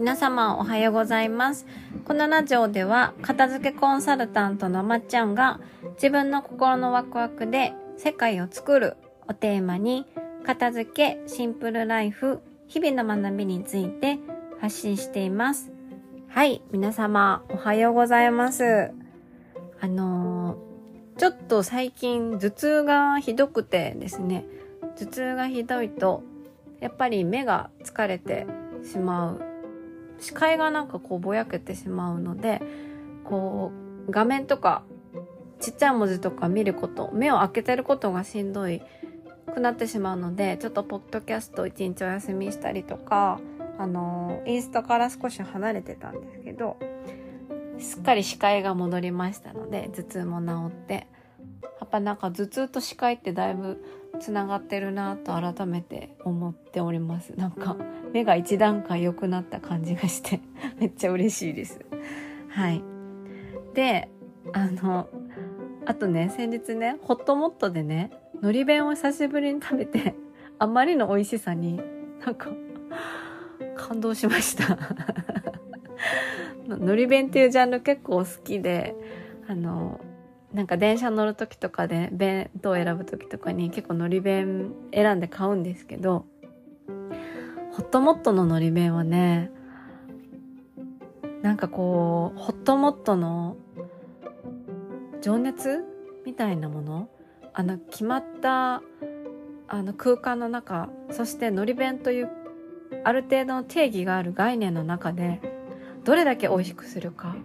皆様おはようございます。このラジオでは片付けコンサルタントのまっちゃんが自分の心のワクワクで世界を作るをテーマに片付け、シンプルライフ、日々の学びについて発信しています。はい、皆様おはようございます。あのー、ちょっと最近頭痛がひどくてですね、頭痛がひどいとやっぱり目が疲れてしまう視界がなんかこうぼやけてしまうのでこう画面とかちっちゃい文字とか見ること目を開けてることがしんどいくなってしまうのでちょっとポッドキャスト一日お休みしたりとかあのインスタから少し離れてたんですけどすっかり視界が戻りましたので頭痛も治ってやっぱなんか頭痛と視界ってだいぶつながってるなと改めて思っております。なんか目が一段階良くなった感じがして めっちゃ嬉しいです。はい。であのあとね先日ねホットモットでねのり弁を久しぶりに食べて あまりの美味しさになんか感動しました。のり弁っていうジャンル結構好きであのなんか電車乗る時とかで弁当選ぶ時とかに結構のり弁選んで買うんですけどホットモットののり弁はねなんかこうホットモットの情熱みたいなものあの決まったあの空間の中そしてのり弁というある程度の定義がある概念の中でどれだけ美味しくするか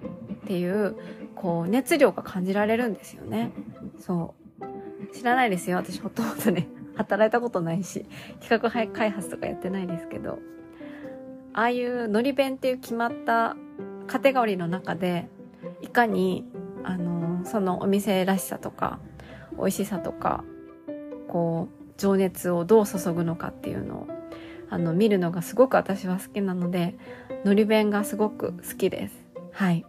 っていうこう熱量が感じられるんですよね。そう。知らないですよ。私ほとんどね 働いたことないし企画開発とかやってないですけど。ああいうのり弁っていう決まったカテゴリーの中でいかにあのそのお店らしさとか美味しさとかこう情熱をどう注ぐのかっていうのをあの見るのがすごく私は好きなのでのり弁がすごく好きです。はい。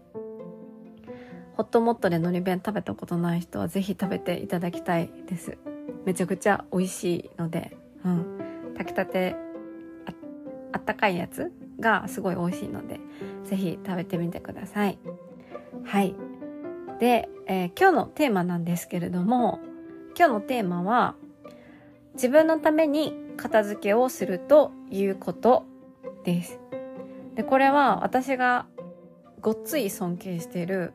ホットモットでのり弁食べたことない人はぜひ食べていただきたいです。めちゃくちゃ美味しいのでうん。炊きたてああったかいやつがすごい美味しいのでぜひ食べてみてください。はい。で、えー今日のテーマなんですけれども今日のテーマは自分のために片付けをするということです。でこれは私がごっつい尊敬している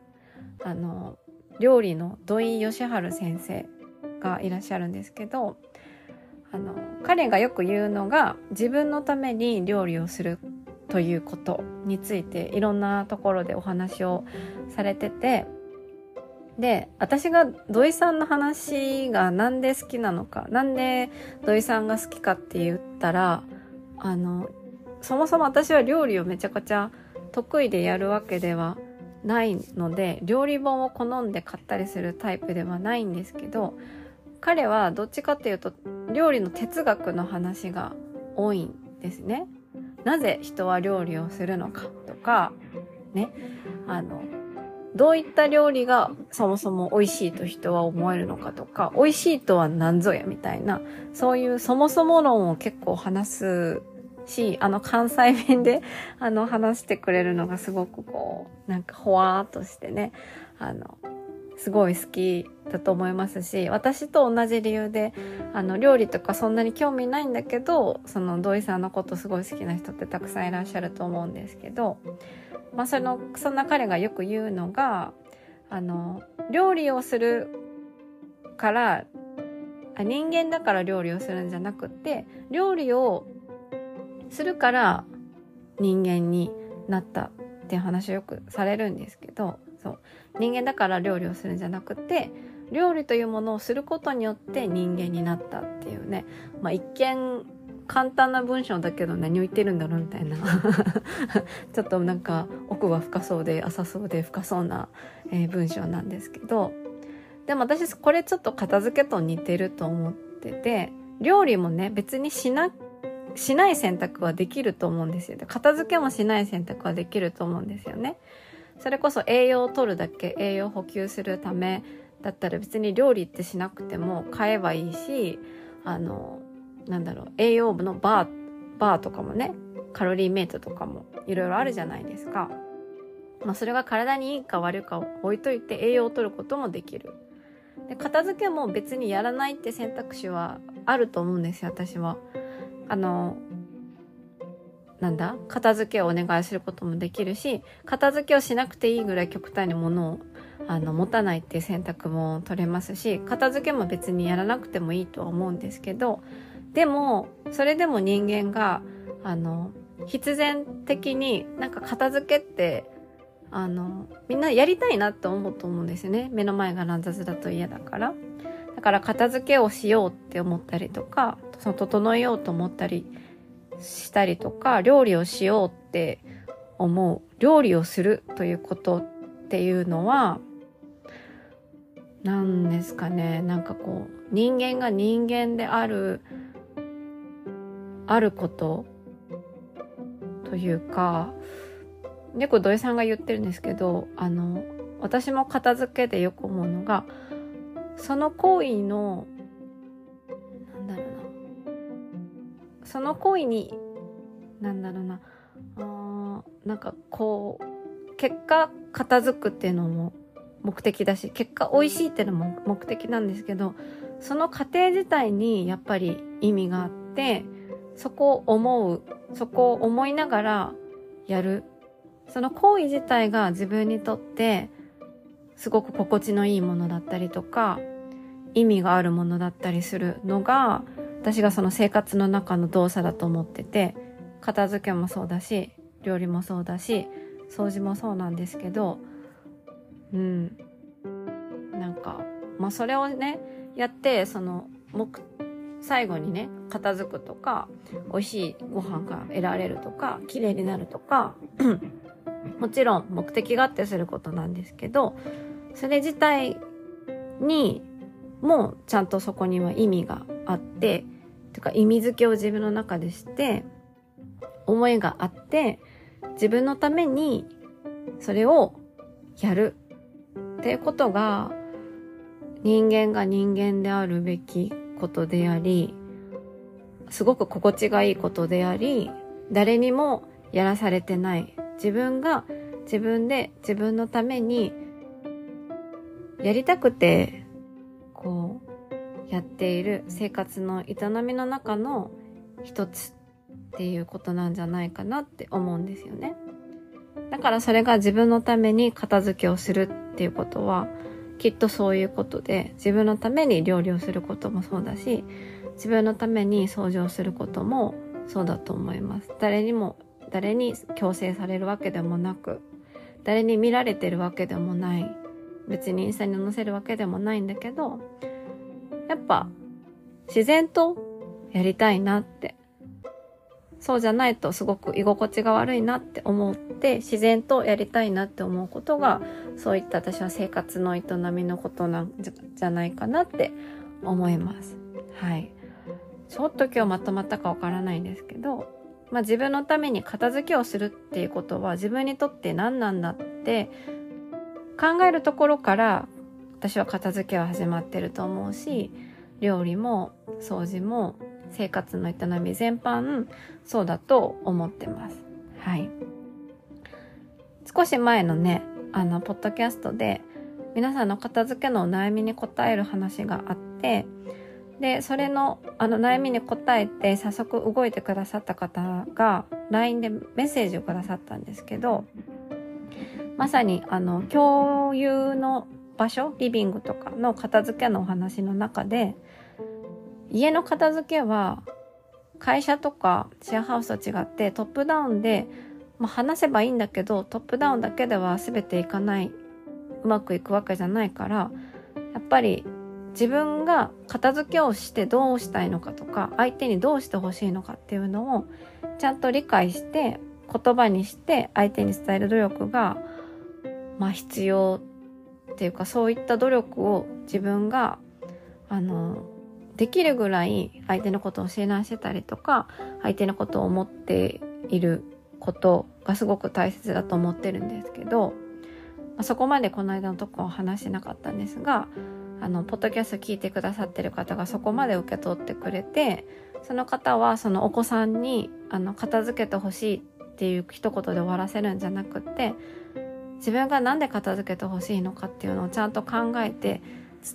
あの料理の土井善晴先生がいらっしゃるんですけどあの彼がよく言うのが自分のために料理をするということについていろんなところでお話をされててで私が土井さんの話がなんで好きなのかなんで土井さんが好きかって言ったらあのそもそも私は料理をめちゃくちゃ得意でやるわけではないないので料理本を好んで買ったりするタイプではないんですけど彼はどっちかっていうと料理の哲学の話が多いんですね。なぜ人は料理をするのかとかねあのどういった料理がそもそも美味しいと人は思えるのかとか美味しいとは何ぞやみたいなそういうそもそも論を結構話すし、あの関西弁で あの話してくれるのがすごくこう、なんかほわーっとしてね、あの、すごい好きだと思いますし、私と同じ理由で、あの、料理とかそんなに興味ないんだけど、その土井さんのことすごい好きな人ってたくさんいらっしゃると思うんですけど、まあその、そんな彼がよく言うのが、あの、料理をするから、人間だから料理をするんじゃなくて、料理をするから人間になったって話をよくされるんですけどそう。人間だから料理をするんじゃなくて料理というものをすることによって人間になったっていうね、まあ、一見簡単な文章だけど何を言ってるんだろうみたいな。ちょっとなんか奥は深そうで浅そうで深そうな、え文章なんですけど。でも私これちょっと片付けと似てると思ってて料理もね別にしなしない選択はできると思うんですよ。片付けもしない選択はできると思うんですよね。それこそ栄養を取るだけ、栄養補給するためだったら別に料理ってしなくても買えばいいし、あの、なんだろう、栄養部のバー、バーとかもね、カロリーメイトとかもいろいろあるじゃないですか。まあ、それが体にいいか悪いかを置いといて栄養を取ることもできる。で片付けも別にやらないって選択肢はあると思うんですよ、私は。あの、なんだ？片付けをお願いすることもできるし、片付けをしなくていいぐらい極端に物をあの持たないっていう選択も取れますし、片付けも別にやらなくてもいいとは思うんですけど、でも、それでも人間が、あの、必然的になんか片付けってあの、みんなやりたいなって思うと思うんですよね。目の前が乱雑だと嫌だから。だから片付けをしようって思ったりとか、その整えようと思ったりしたりとか、料理をしようって思う。料理をするということっていうのは、何ですかね。なんかこう、人間が人間である、あることというか、猫土井さんが言ってるんですけどあの私も片付けでよく思うのがその行為のなんだろうな。その行為になんだろうな。あなんかこう結果片付くっていうのも目的だし結果美味しいっていうのも目的なんですけどその過程自体にやっぱり意味があってそこを思うそこを思いながらやる。その行為自体が自分にとってすごく心地のいいものだったりとか意味があるものだったりするのが私がその生活の中の動作だと思ってて片付けもそうだし料理もそうだし掃除もそうなんですけどうん。なんかまあそれをねやってその目最後にね片付くとか美味しいご飯が得られるとか綺麗になるとか もちろん目的があってすることなんですけど、それ自体にもちゃんとそこには意味があって、とか意味付けを自分の中でして、思いがあって、自分のためにそれをやるっていうことが人間が人間であるべきことであり、すごく心地がいいことであり、誰にもやらされてない。自分が自分で自分のためにやりたくてこうやっている生活の営みの中の一つっていうことなんじゃないかなって思うんですよね。だからそれが自分のために片付けをするっていうことはきっとそういうことで自分のために料理をすることもそうだし自分のために掃除をすることもそうだと思います。誰にも誰に強制されるわけでもなく誰に見られてるわけでもない別にインスタに載せるわけでもないんだけどやっぱ自然とやりたいなってそうじゃないとすごく居心地が悪いなって思って自然とやりたいなって思うことがそういった私は生活の営みのことなんじゃないかなって思います。はい。ちょっと今日まとまったかわからないんですけどまあ、自分のために片付けをするっていうことは自分にとって何なんだって考えるところから私は片付けは始まってると思うし料理も掃除も生活の営み全般そうだと思ってます。はい。少し前のね、あの、ポッドキャストで皆さんの片付けのお悩みに答える話があって、で、それの、あの、悩みに答えて、早速動いてくださった方が、LINE でメッセージをくださったんですけど、まさに、あの、共有の場所、リビングとかの片付けのお話の中で、家の片付けは、会社とかシェアハウスと違ってトップダウンで、まあ、話せばいいんだけど、トップダウンだけでは全ていかない、うまくいくわけじゃないから、やっぱり自分が片付けをしてどうしたいのかとか相手にどうしてほしいのかっていうのをちゃんと理解して言葉にして相手に伝える努力がまあ必要っていうかそういった努力を自分があのできるぐらい相手のことを教え直してたりとか相手のことを思っていることがすごく大切だと思ってるんですけど、まあ、そこまでこの間のとこは話してなかったんですがあの、ポッドキャスト聞いてくださってる方がそこまで受け取ってくれて、その方はそのお子さんにあの片付けてほしいっていう一言で終わらせるんじゃなくって自分が何で片付けてほしいのかっていうのをちゃんと考えて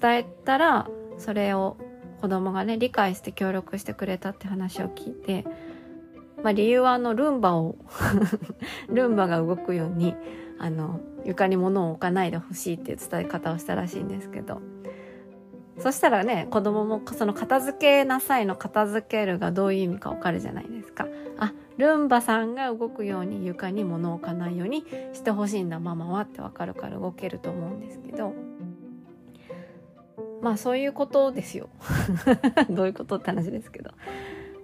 伝えたらそれを子供がね理解して協力してくれたって話を聞いて、まあ、理由はあのルンバを ルンバが動くようにあの床に物を置かないでほしいっていう伝え方をしたらしいんですけど。そしたらね子供もその片付けなさいの片付けるがどういう意味かわかるじゃないですか。あルンバさんが動くように床に物を置かないようにしてほしいんだママはってわかるから動けると思うんですけど。まあそういうことですよ。どういうことって話ですけど、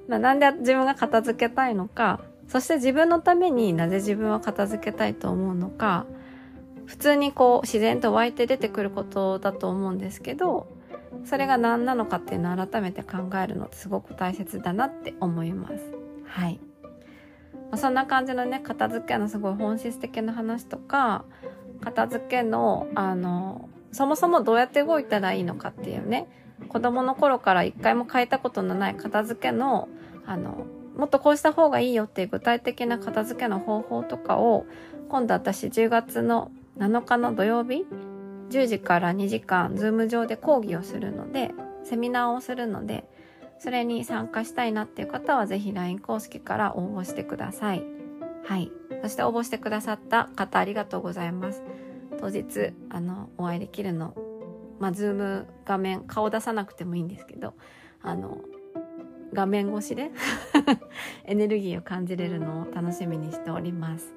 まあ、なんで自分が片付けたいのか。そして自分のためになぜ自分は片付けたいと思うのか。普通にこう自然と湧いて出てくることだと思うんですけど。それが何なのかっていうのを改めて考えるのってすごく大切だなって思います。はい。まあ、そんな感じのね、片付けのすごい本質的な話とか、片付けの、あの、そもそもどうやって動いたらいいのかっていうね、子供の頃から一回も変えたことのない片付けの、あの、もっとこうした方がいいよっていう具体的な片付けの方法とかを、今度私10月の7日の土曜日10時から2時間、ズーム上で講義をするので、セミナーをするので、それに参加したいなっていう方は、ぜひ LINE 公式から応募してください。はい。そして応募してくださった方、ありがとうございます。当日、あの、お会いできるの、まあ、ズーム画面、顔出さなくてもいいんですけど、あの、画面越しで エネルギーを感じれるのを楽しみにしております。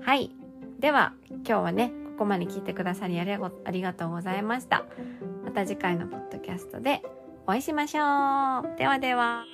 はい。では、今日はね、ここまで聞いてくださりありがとうございました。また次回のポッドキャストでお会いしましょう。ではでは。